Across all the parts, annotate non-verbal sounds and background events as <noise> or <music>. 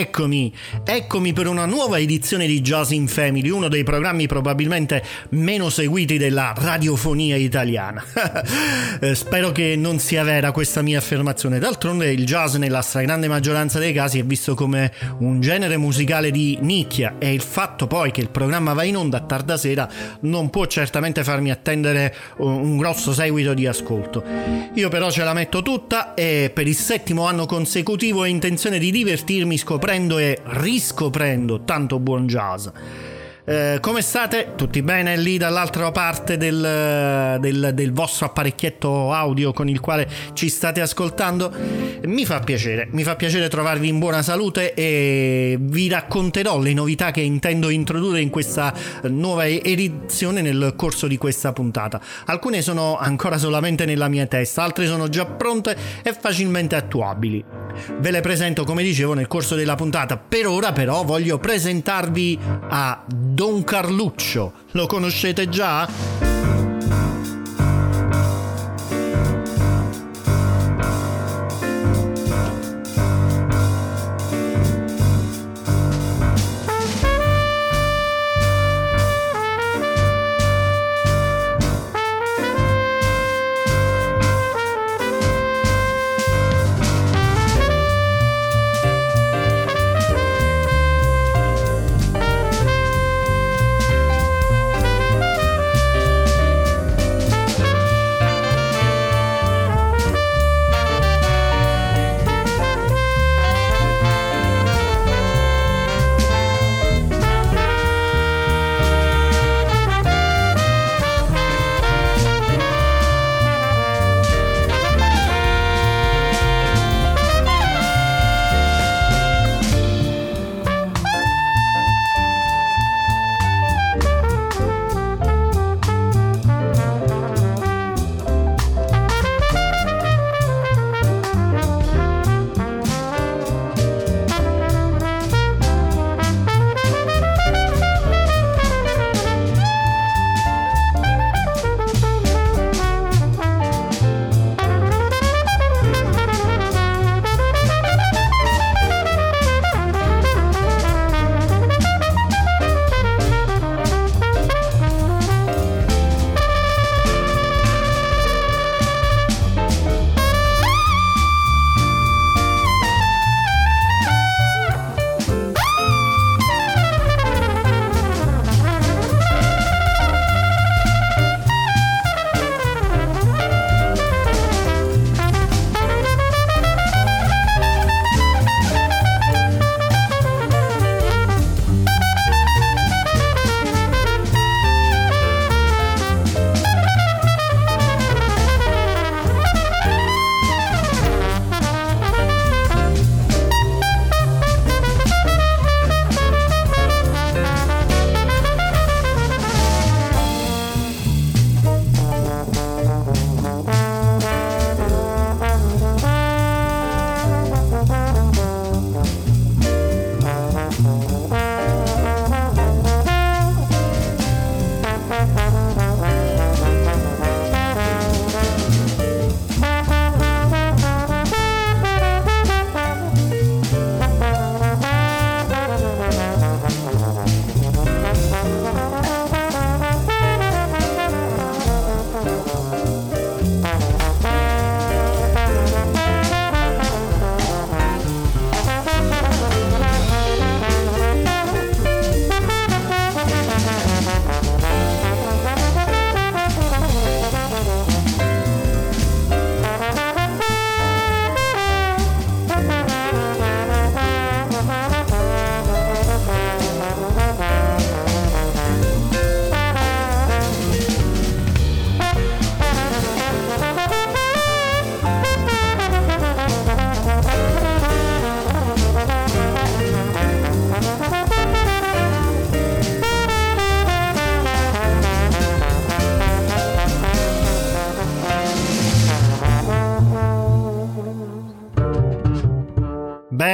Eccomi, eccomi per una nuova edizione di Jazz in Family, uno dei programmi probabilmente meno seguiti della radiofonia italiana. <laughs> Eh, spero che non sia vera questa mia affermazione. D'altronde il jazz nella stragrande maggioranza dei casi è visto come un genere musicale di nicchia e il fatto poi che il programma va in onda a tarda sera non può certamente farmi attendere un grosso seguito di ascolto. Io però ce la metto tutta e per il settimo anno consecutivo ho intenzione di divertirmi scoprendo scoprendo e riscoprendo tanto buon jazz. Eh, come state? Tutti bene lì dall'altra parte del, del, del, vostro apparecchietto audio con il quale ci state ascoltando? Mi fa piacere, mi fa piacere trovarvi in buona salute e vi racconterò le novità che intendo introdurre in questa nuova edizione nel corso di questa puntata. Alcune sono ancora solamente nella mia testa, altre sono già pronte e facilmente attuabili. Ve le presento come dicevo nel corso della puntata. Per ora però voglio presentarvi a Don Carluccio. Lo conoscete già?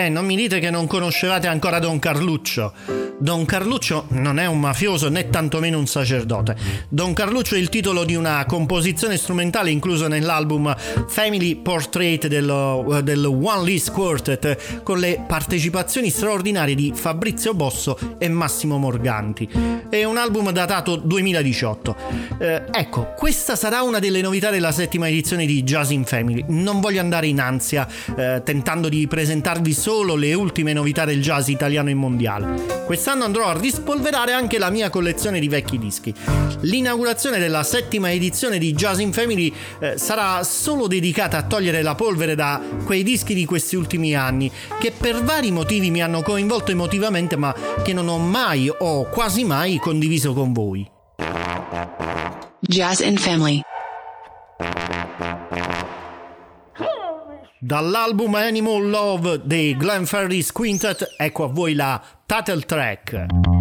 Beh, non mi dite che non conoscevate ancora Don Carluccio. Don Carluccio non è un mafioso né tantomeno un sacerdote. Don Carluccio è il titolo di una composizione strumentale inclusa nell'album Family Portrait dello, del One List Quartet con le partecipazioni straordinarie di Fabrizio Bosso e Massimo Morganti. È un album datato 2018. Eh, ecco, questa sarà una delle novità della settima edizione di Jazz in Family. Non voglio andare in ansia eh, tentando di presentarvi solo le ultime novità del jazz italiano e mondiale. Quest'anno andrò a rispolverare anche la mia collezione di vecchi dischi. L'inaugurazione della settima edizione di Jazz in Family eh, sarà solo dedicata a togliere la polvere da quei dischi di questi ultimi anni che per vari motivi mi hanno coinvolto emotivamente ma che non ho mai o quasi mai condiviso con voi. Jazz in Family Dall'album Animal Love dei Glenn Ferris Quintet, ecco a voi la title track.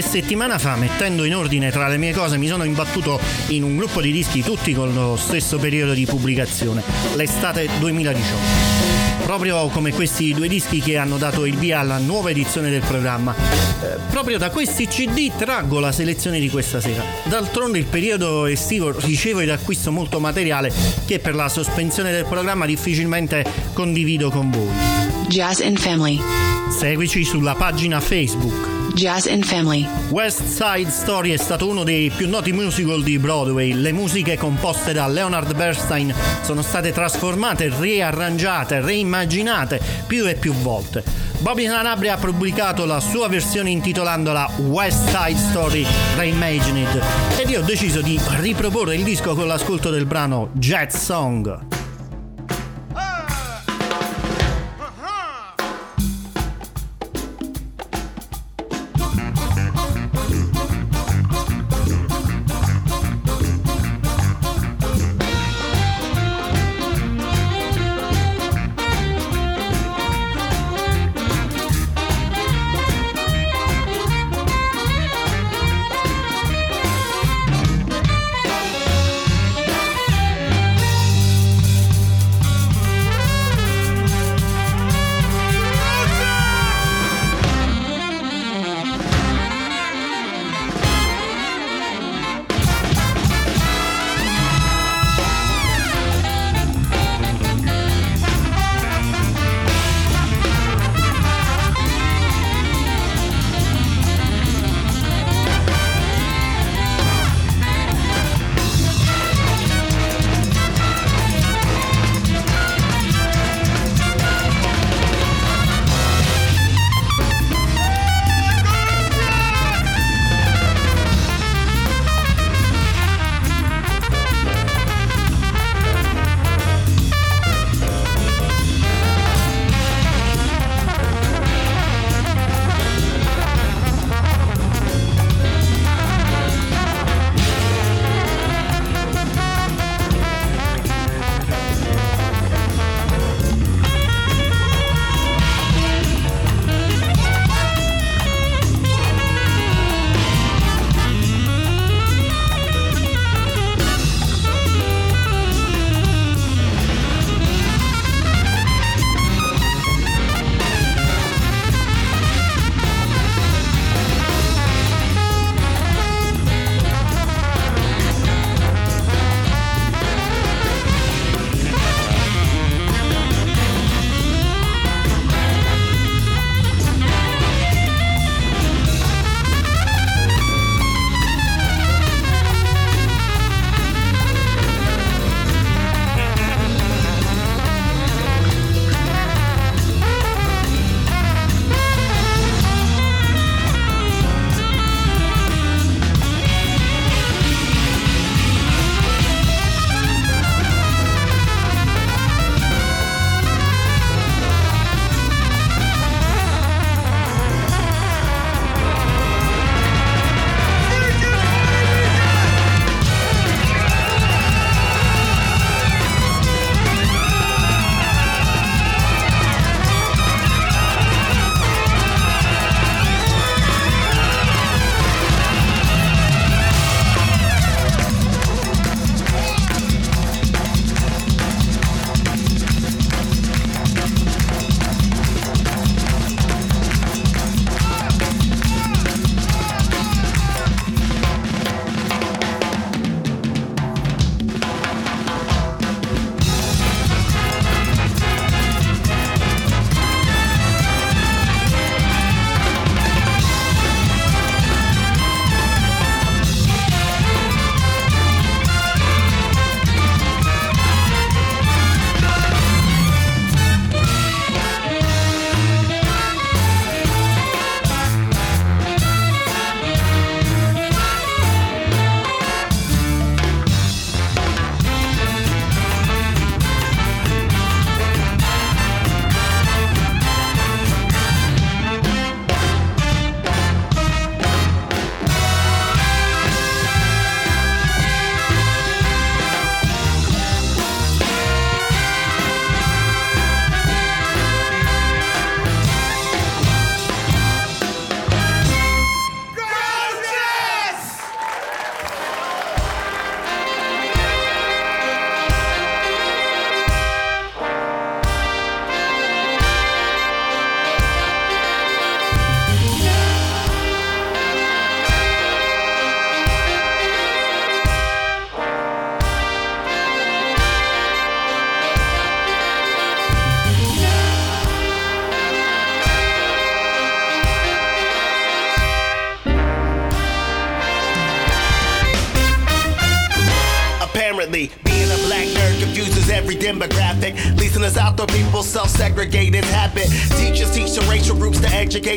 Qualche settimana fa, mettendo in ordine tra le mie cose, mi sono imbattuto in un gruppo di dischi tutti con lo stesso periodo di pubblicazione, l'estate 2018 proprio come questi due dischi che hanno dato il via alla nuova edizione del programma. Eh, proprio da questi CD traggo la selezione di questa sera. D'altronde il periodo estivo ricevo ed acquisto molto materiale che per la sospensione del programma difficilmente condivido con voi. Jazz and Family. Seguici sulla pagina Facebook Jazz and Family. West Side Story è stato uno dei più noti musical di Broadway. Le musiche composte da Leonard Bernstein sono state trasformate, riarrangiate, reimmaginate più e più volte. Bobby Sanabria ha pubblicato la sua versione intitolandola West Side Story Reimagined ed io ho deciso di riproporre il disco con l'ascolto del brano Jet Song.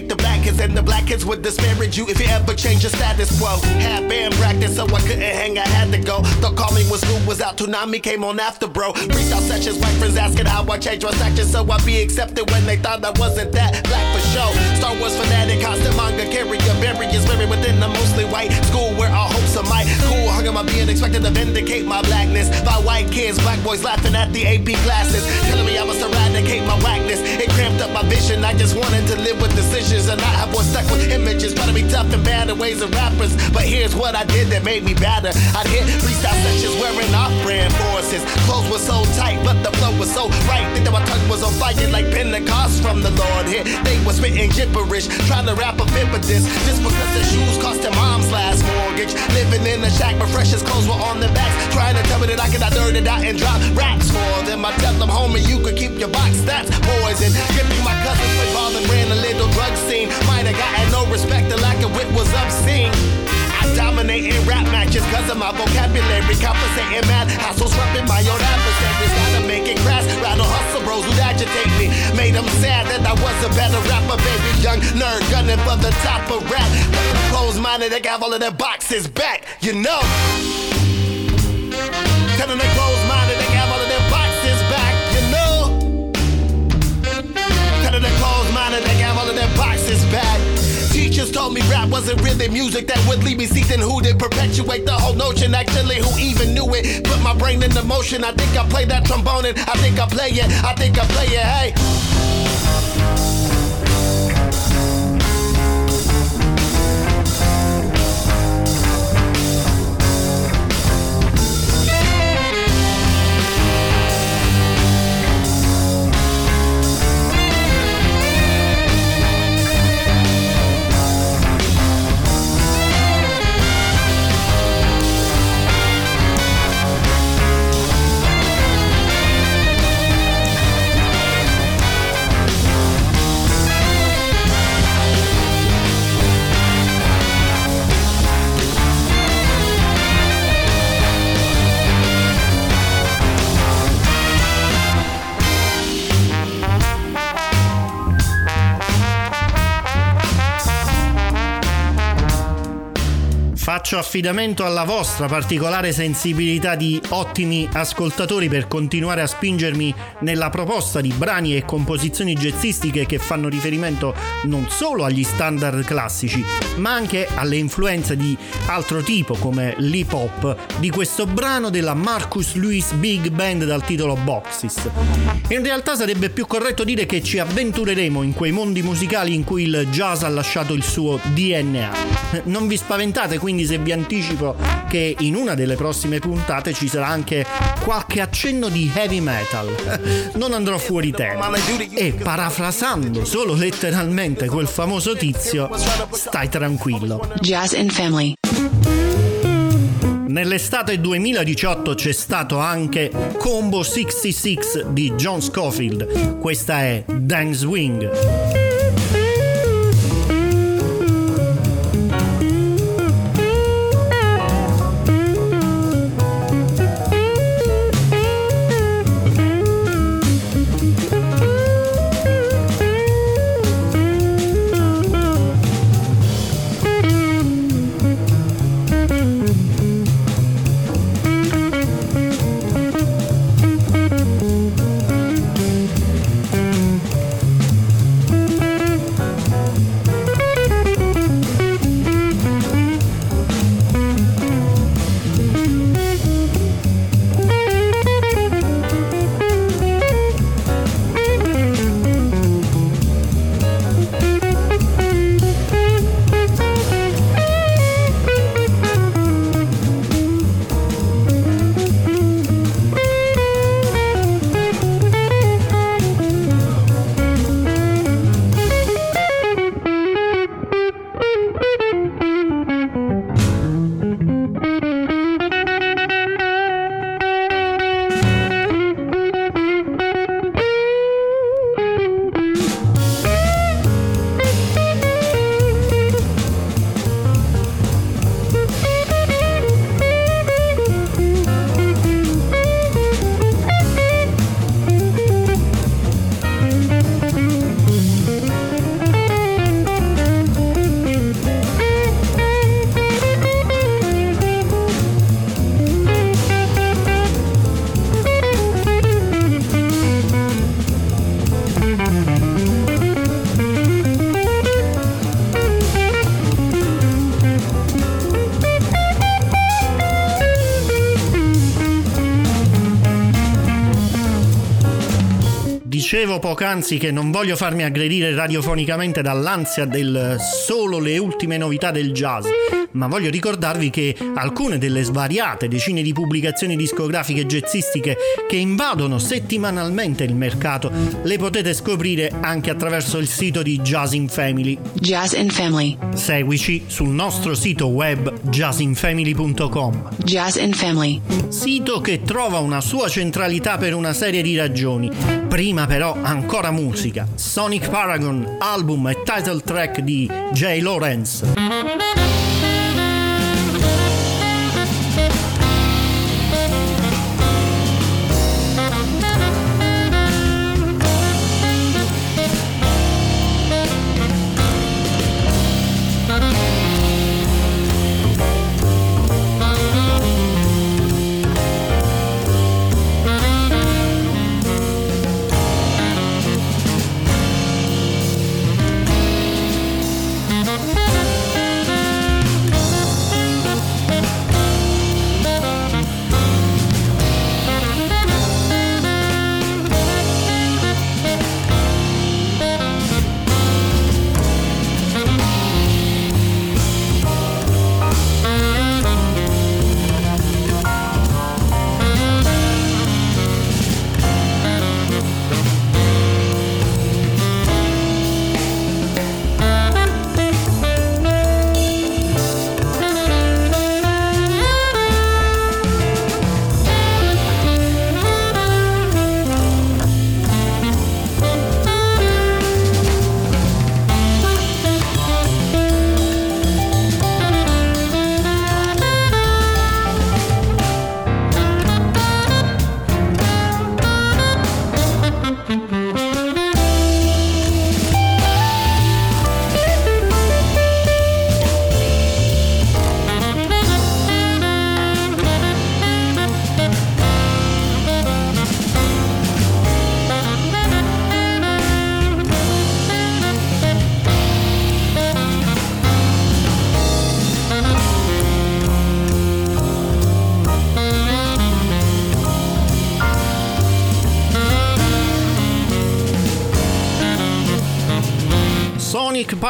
Groups the black kids, and the black kids would disparage you if you ever change your status quo. Had band practice, so I couldn't hang, I had to go. Don't call me when school was out, Tsunami came on after, bro. Freestyle sessions, white friends asking how I changed my section, so I'd be accepted when they thought I wasn't that black for show. Star Wars fanatic, constant manga carrier, barriers buried within a mostly white school where all are my cool. Hung am I being expected to vindicate my blackness by white kids, black boys laughing at the AP classes, telling me I must eradicate my whackness. It cramped up my vision. I just wanted to live with decisions and one stuck with images. Trying to be tough and bad in ways of rappers, but here's what I did that made me better. I'd hit freestyle sessions wearing off-brand forces. Clothes were so tight, but the flow was so right. Think that my tongue was on fire like Pentecost from the Lord. Here they were spitting gibberish, trying to rap a fit with this. Just because the shoes cost their mom's last mortgage. Living in a shack, but freshest clothes were on their backs. Trying to tell me that I could not dirt it out and drop raps for them. I tell them, homie, you could keep your box. That's poison. Skipping my cousins played ball and ran a little drug scene. Might have gotten no respect, the lack of wit was obscene. I dominate in rap matches cause of my vocabulary. Compensating mad hassles, rubbing my own adversaries. Gotta make it crash, rattle hustle bros who'd agitate me. Made them sad that I was a better rapper, baby. Young nerd gunning for the top of rap. Close minded, they got all of their boxes back, you know. Telling the close told me rap wasn't really music that would leave me seething. Who did perpetuate the whole notion? Actually, who even knew it? Put my brain into motion. I think I play that trombone and I think I play it. I think I play it. Hey. Faccio affidamento alla vostra particolare sensibilità di ottimi ascoltatori per continuare a spingermi nella proposta di brani e composizioni jazzistiche che fanno riferimento non solo agli standard classici, ma anche alle influenze di altro tipo come l'hip hop di questo brano della Marcus Lewis Big Band dal titolo Boxes. In realtà sarebbe più corretto dire che ci avventureremo in quei mondi musicali in cui il jazz ha lasciato il suo DNA. Non vi spaventate quindi se vi anticipo che in una delle prossime puntate ci sarà anche qualche accenno di heavy metal. <laughs> Non andrò fuori tema. E parafrasando solo letteralmente quel famoso tizio, stai tranquillo. Jazz and Family. Nell'estate 2018 c'è stato anche Combo 66 di John Scofield. Questa è Dance Wing. Dicevo poc'anzi che non voglio farmi aggredire radiofonicamente dall'ansia del solo le ultime novità del jazz, ma voglio ricordarvi che alcune delle svariate decine di pubblicazioni discografiche jazzistiche che invadono settimanalmente il mercato le potete scoprire anche attraverso il sito di Jazz in Family. Jazz in Family. Seguici sul nostro sito web jazzinfamily.com. Jazz in Family. Sito che trova una sua centralità per una serie di ragioni. Prima però ancora musica. Sonic Paragon, album e title track di Jay Lawrence.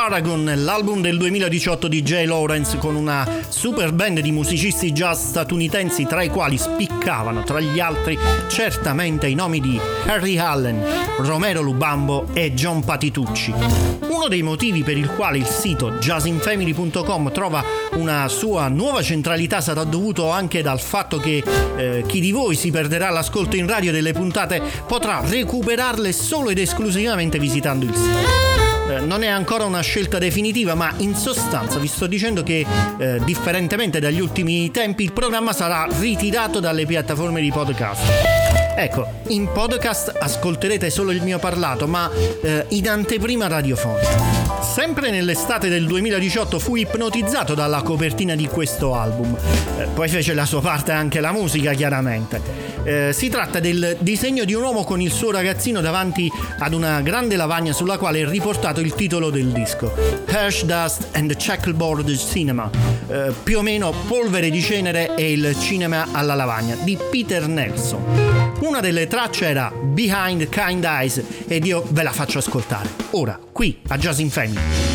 Paragon, l'album del 2018 di Jay Lawrence con una super band di musicisti jazz statunitensi tra i quali spiccavano tra gli altri certamente i nomi di Harry Allen, Romero Lubambo e John Patitucci. Uno dei motivi per il quale il sito jazzinfamily.com trova una sua nuova centralità sarà dovuto anche dal fatto che eh, chi di voi si perderà l'ascolto in radio delle puntate potrà recuperarle solo ed esclusivamente visitando il sito. Eh, non è ancora una scelta definitiva, ma in sostanza vi sto dicendo che, eh, differentemente dagli ultimi tempi, il programma sarà ritirato dalle piattaforme di podcast. Ecco, in podcast ascolterete solo il mio parlato, ma eh, in anteprima radiofonica. Sempre nell'estate del 2018 fui ipnotizzato dalla copertina di questo album. Eh, poi fece la sua parte anche la musica, chiaramente. Eh, si tratta del disegno di un uomo con il suo ragazzino davanti ad una grande lavagna sulla quale è riportato il titolo del disco, Hash Dust and the Checkerboard Cinema, eh, più o meno Polvere di cenere e il cinema alla lavagna, di Peter Nelson. Una delle tracce era Behind Kind Eyes ed io ve la faccio ascoltare. Ora, qui a Jazz in Family. Miami.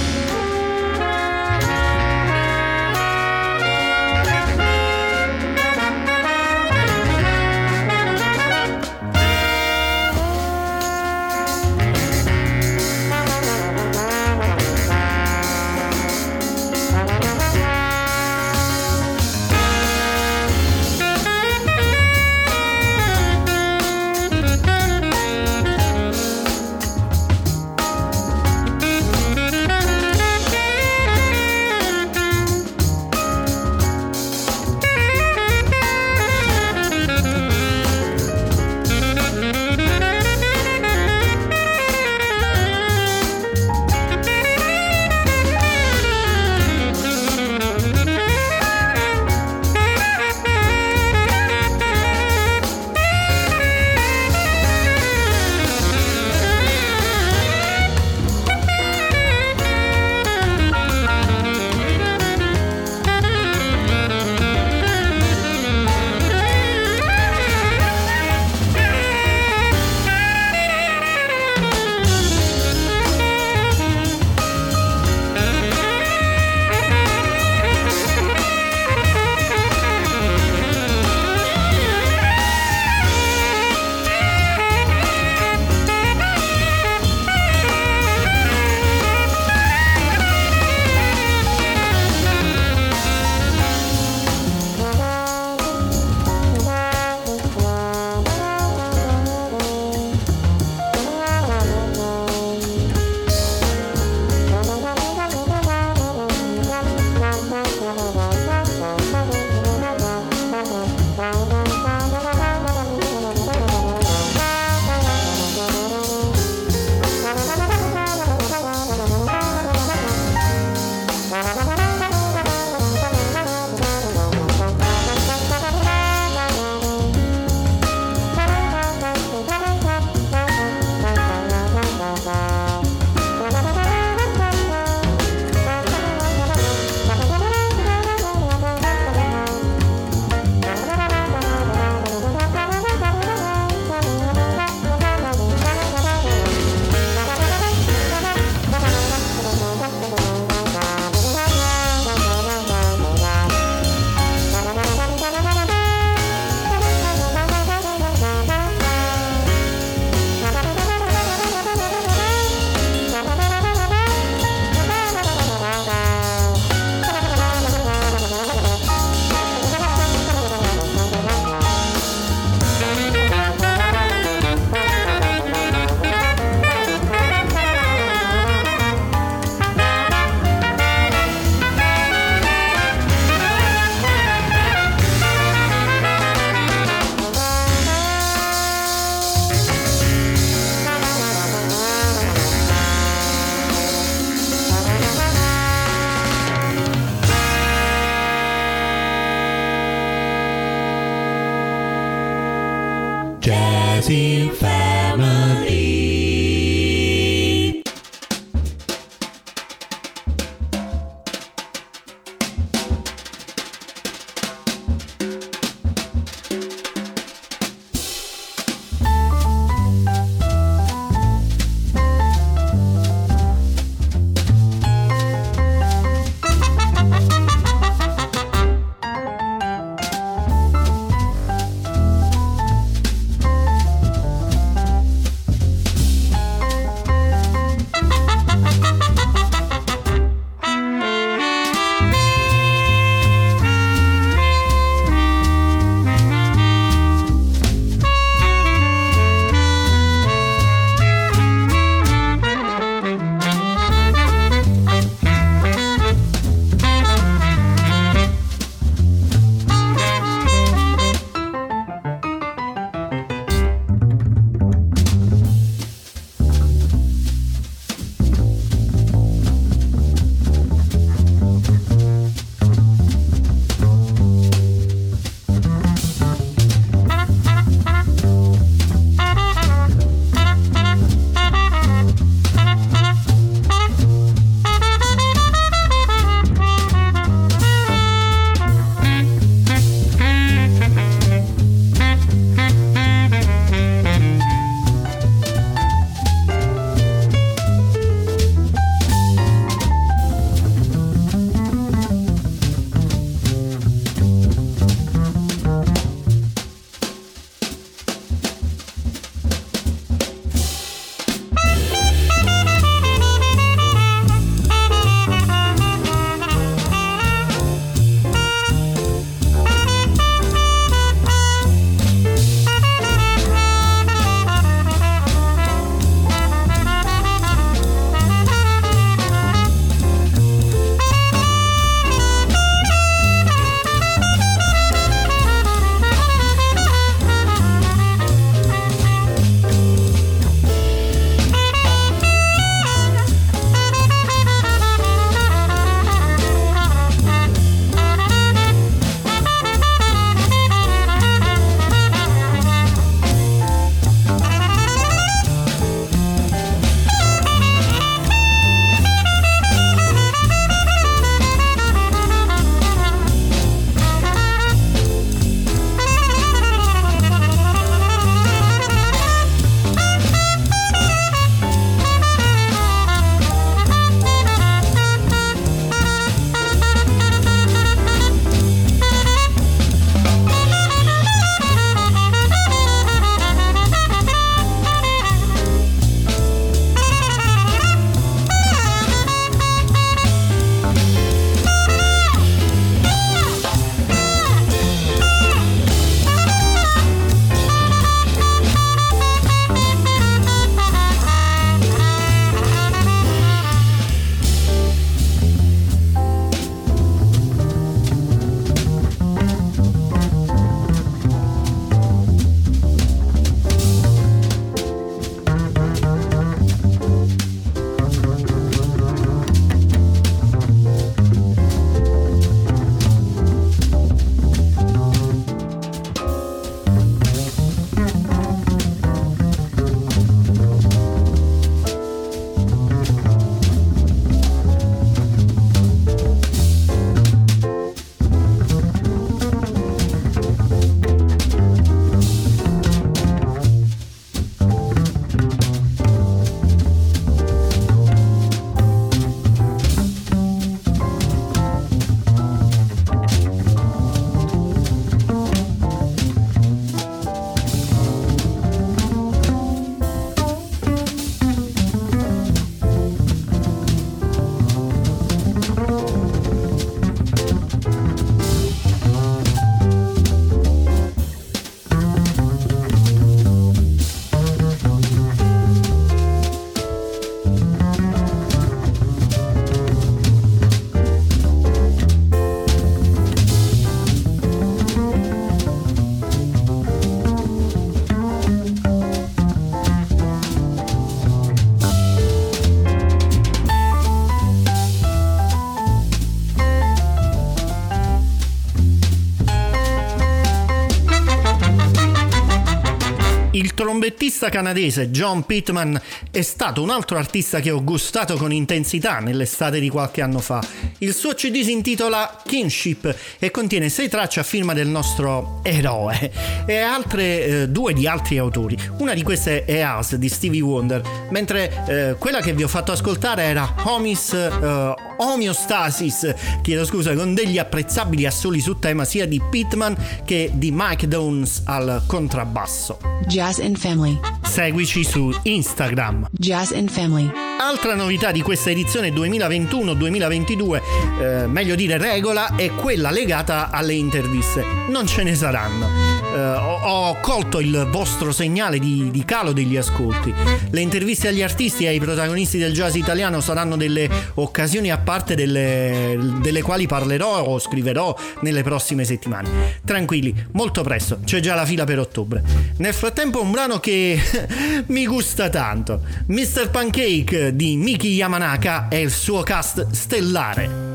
Trombettista canadese John Pittman è stato un altro artista che ho gustato con intensità nell'estate di qualche anno fa. Il suo CD si intitola Kinship e contiene sei tracce a firma del nostro eroe e altre eh, due di altri autori. Una di queste è Us di Stevie Wonder, mentre eh, quella che vi ho fatto ascoltare era Homies eh, Homeostasis, chiedo scusa, con degli apprezzabili assoli su tema sia di Pittman che di Mike Downs al contrabbasso. Jazz and Family. Seguici su Instagram. Jazz and Family. Altra novità di questa edizione 2021-2022, eh, meglio dire regola, è quella legata alle interviste. Non ce ne saranno. Eh, ho, ho, colto il vostro segnale di, di, calo degli ascolti. Le interviste agli artisti e ai protagonisti del jazz italiano saranno delle occasioni a parte delle, delle quali parlerò o scriverò nelle prossime settimane. Tranquilli, molto presto, c'è già la fila per ottobre. Nel frattempo un brano che <laughs> mi gusta tanto. Mr. Pancake di Miki Yamanaka e il suo cast stellare.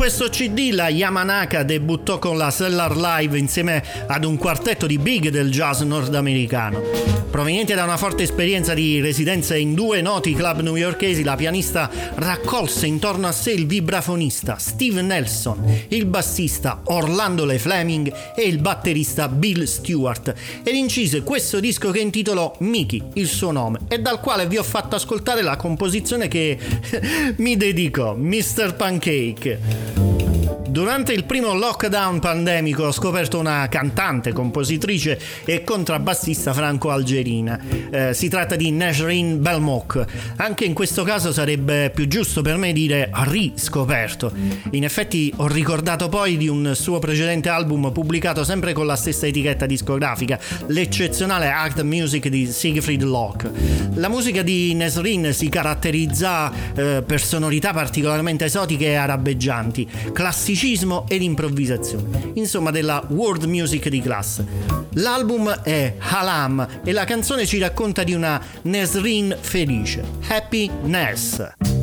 Questo CD la Yamanaka debuttò con la Cellar Live insieme ad un quartetto di big del jazz nordamericano. Proveniente da una forte esperienza di residenza in due noti club newyorkesi, la pianista raccolse intorno a sé il vibrafonista Steve Nelson, il bassista Orlando Le Fleming e il batterista Bill Stewart ed incise questo disco che intitolò Mickey, il suo nome, e dal quale vi ho fatto ascoltare la composizione che <laughs> mi dedicò, Mr. Pancake. Durante il primo lockdown pandemico ho scoperto una cantante, compositrice e contrabbassista franco-algerina. Eh, si tratta di Nasrin Belmok. Anche in questo caso sarebbe più giusto per me dire riscoperto. In effetti ho ricordato poi di un suo precedente album pubblicato sempre con la stessa etichetta discografica, l'eccezionale Art Music di Siegfried Locke. La musica di Nasrin si caratterizza eh, per sonorità particolarmente esotiche e arabeggianti, classici classicismo ed improvvisazione, insomma della world music di classe. L'album è Halam e la canzone ci racconta di una Nesrin felice, Happiness. Se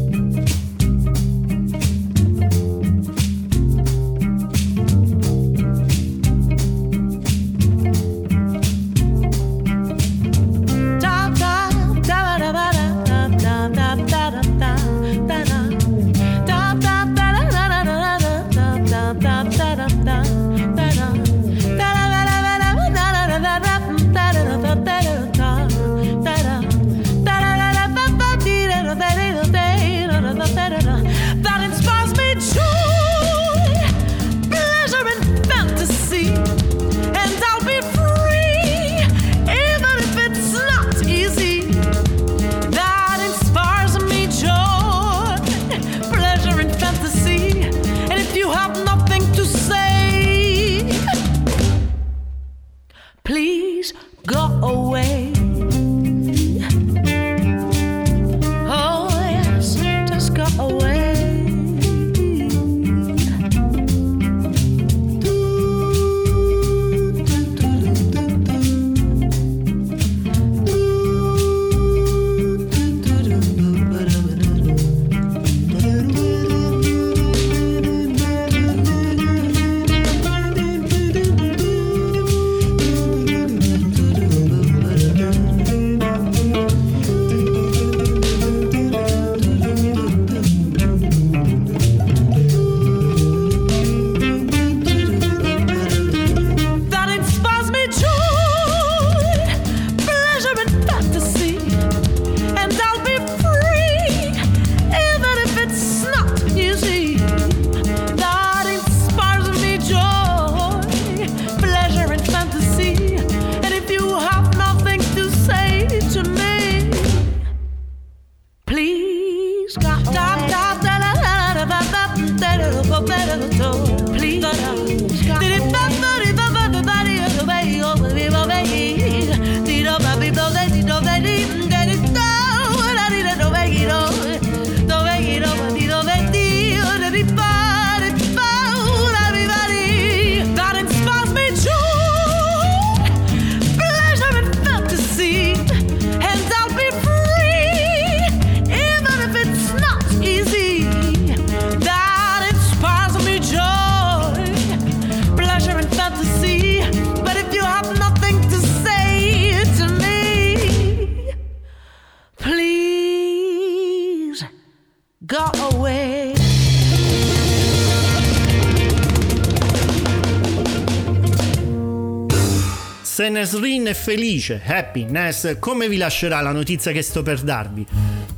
felice, happiness, come vi lascerà la notizia che sto per darvi?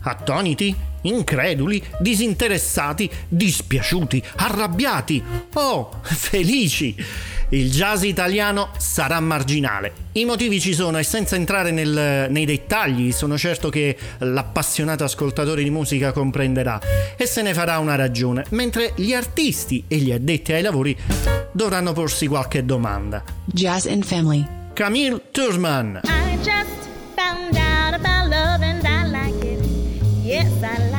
Attoniti? Increduli? Disinteressati? Dispiaciuti? Arrabbiati? Oh, <laughs> felici! Il jazz italiano sarà marginale. I motivi ci sono e senza entrare nel, nei dettagli sono certo che l'appassionato ascoltatore di musica comprenderà e se ne farà una ragione, mentre gli artisti e gli addetti ai lavori dovranno porsi qualche domanda. Jazz and Family Camille Tursman. I just found out about love and I like it. Yes, I like it.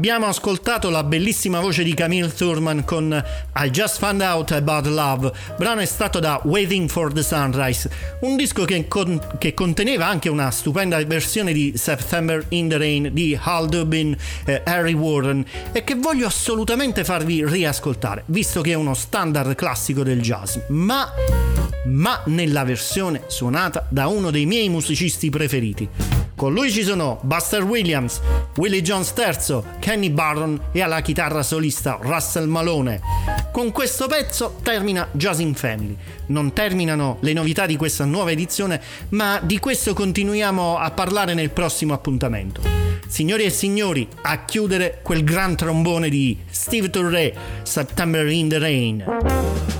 Abbiamo ascoltato la bellissima voce di Camille Thurman con I Just Found Out About Love, brano estratto da Waiting for the Sunrise, un disco che, con- che conteneva anche una stupenda versione di September in the Rain di Hal Dubin e Harry Warren e che voglio assolutamente farvi riascoltare, visto che è uno standard classico del jazz, ma, ma nella versione suonata da uno dei miei musicisti preferiti. Con lui ci sono Buster Williams, Willie Jones III, Kenny Barron e alla chitarra solista Russell Malone. Con questo pezzo termina Jazz in Family. Non terminano le novità di questa nuova edizione, ma di questo continuiamo a parlare nel prossimo appuntamento. Signori e signori, a chiudere quel gran trombone di Steve Turre, September in the Rain.